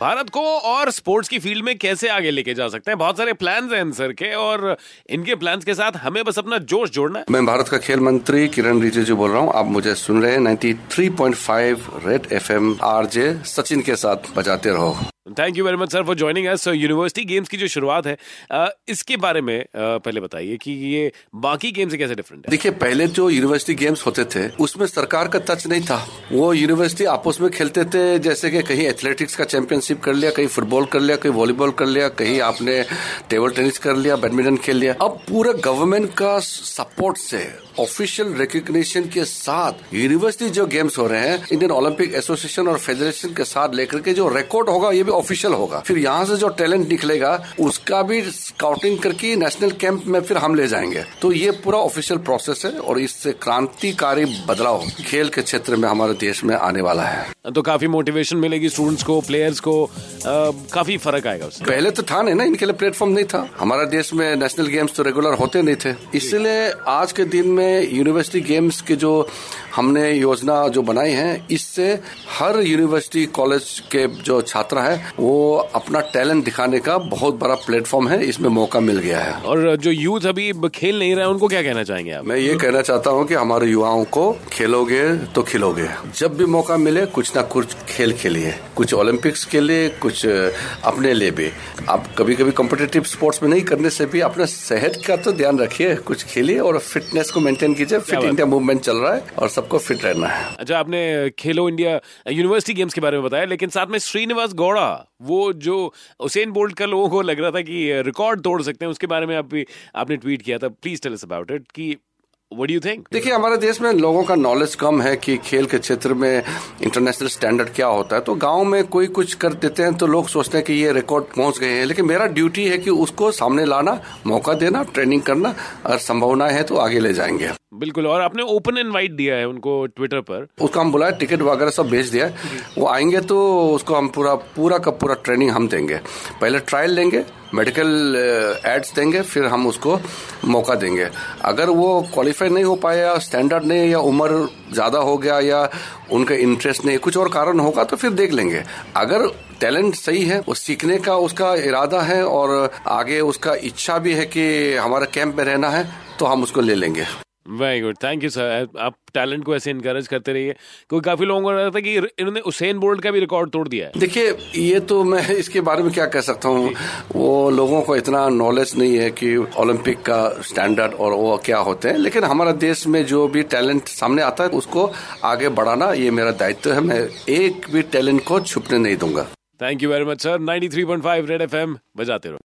भारत को और स्पोर्ट्स की फ़ील्ड में कैसे आगे लेके जा सकते हैं? बहुत सारे प्लान हैं सर के, और इनके प्लान के साथ हमें बस अपना जोश जोड़ना है। मैं भारत का खेल मंत्री किरण रिजिजू बोल रहा हूँ। आप मुझे सुन रहे हैं 93.5 red F M R J Sachin के साथ बजाते रहो। Thank you very much sir for joining us university games की जो शुरुआत है इसके बारे में पहले बताइए कि ये बाकी गेम से कैसे डिफरेंट है? देखिए, पहले जो यूनिवर्सिटी गेम्स होते थे, उसमें सरकार का टच नहीं था। वो यूनिवर्सिटी आपस में खेलते थे, जैसे कि कहीं एथलेटिक्स का चैंपियनशिप कर लिया, कहीं फुटबॉल कर लिया, कहीं वॉलीबॉल कर लिया, कहीं आपने टेबल टेनिस कर लिया बैडमिंटन खेल लिया। अब पूरे गवर्नमेंट का सपोर्ट से ऑफिशियल रिकग्निशन के साथ यूनिवर्सिटी जो गेम्स हो रहे हैं इंडियन ओलंपिक एसोसिएशन और फेडरेशन के साथ लेकर के जो रिकॉर्ड होगा ये भी ऑफिशियल होगा। फिर यहाँ से जो टैलेंट निकलेगा उसका भी स्काउटिंग करके नेशनल कैंप में फिर हम ले जाएँगे। तो ये पूरा ऑफिशियल प्रोसेस है और इससे क्रांतिकारी बदलाव खेल के क्षेत्र में हमारे देश में आने वाला है। तो काफ़ी मोटिवेशन मिलेगी स्टूडेंट्स को प्लेयर्स को आ, काफ़ी फ़र्क आएगा उससे। पहले तो था नहीं ना इनके लिए प्लेटफॉर्म नहीं था। हमारे देश में नेशनल गेम्स तो रेगुलर होते नहीं थे। इसलिए आज के दिन में यूनिवर्सिटी गेम्स के जो हमने योजना जो बनाई है इससे हर यूनिवर्सिटी कॉलेज के जो छात्र है वो अपना टैलेंट दिखाने का बहुत बड़ा प्लेटफॉर्म है इसमें मौका मिल गया है। और जो यूथ अभी खेल नहीं रहे उनको क्या कहना चाहेंगे आप? मैं ये कहना चाहता हूँ कि हमारे युवाओं को खेलोगे तो खिलोगे। जब भी मौका मिले कुछ ना कुछ खेल खेलिए। कुछ ओलंपिक्स के लिए कुछ अपने लिए भी। आप कभी कभी कॉम्पिटेटिव स्पोर्ट्स में नहीं करने से भी अपने सेहत का तो ध्यान रखिए कुछ खेलिए और फिटनेस को मेंटेन कीजिए फिट इंडिया मूवमेंट चल रहा है और सबको फिट रहना है। अच्छा आपने खेलो इंडिया यूनिवर्सिटी गेम्स के बारे में बताया लेकिन साथ में श्रीनिवास गौड़ा वो जो उसेन बोल्ट का लोगों को लग रहा था कि रिकॉर्ड तोड़ सकते हैं उसके बारे में आप भी आपने ट्वीट किया था। Please tell us about it कि What do you think? देखिए, हमारे देश में लोगों का नॉलेज कम है कि खेल के क्षेत्र में इंटरनेशनल स्टैंडर्ड क्या होता है। तो गाँव में कोई कुछ कर देते हैं तो लोग सोचते हैं कि ये रिकॉर्ड पहुँच गए हैं। लेकिन मेरा ड्यूटी है कि उसको सामने लाना, मौका देना ट्रेनिंग करना, और संभावनाएँ है तो आगे ले जाएँगे। बिल्कुल, और आपने ओपन इनवाइट दिया है उनको ट्विटर पर। उसको हम बुलाया टिकट वगैरह सब भेज दिया वो आएँगे तो उसको हम पूरा पूरा का पूरा ट्रेनिंग हम देंगे। पहले ट्रायल लेंगे मेडिकल एड्स देंगे, फिर हम उसको मौका देंगे। अगर वो क्वालिफाई नहीं हो पाया स्टैंडर्ड नहीं, या उम्र ज़्यादा हो गया, या उनका इंटरेस्ट नहीं, कुछ और कारण होगा तो फिर देख लेंगे। अगर टैलेंट सही है, वो सीखने का उसका इरादा है, और आगे उसका इच्छा भी है कि हमारे कैंप में रहना है तो हम उसको ले लेंगे। Very good thank you sir आप टैलेंट को ऐसे इनकरेज करते रहिए। क्योंकि काफ़ी लोगों को लगा था कि इन्होंने उसेन बोल्ट का भी रिकॉर्ड तोड़ दिया है। देखिए ये तो मैं इसके बारे में क्या कह सकता हूँ? वो लोगों को इतना नॉलेज नहीं है कि ओलंपिक का स्टैंडर्ड और वो क्या होते हैं। लेकिन हमारा देश में जो भी टैलेंट सामने आता है उसको आगे बढ़ाना ये मेरा दायित्व है। मैं एक भी टैलेंट को छुपने नहीं दूँगा। Thank you very much sir 93.5 red FM बजाते रहो।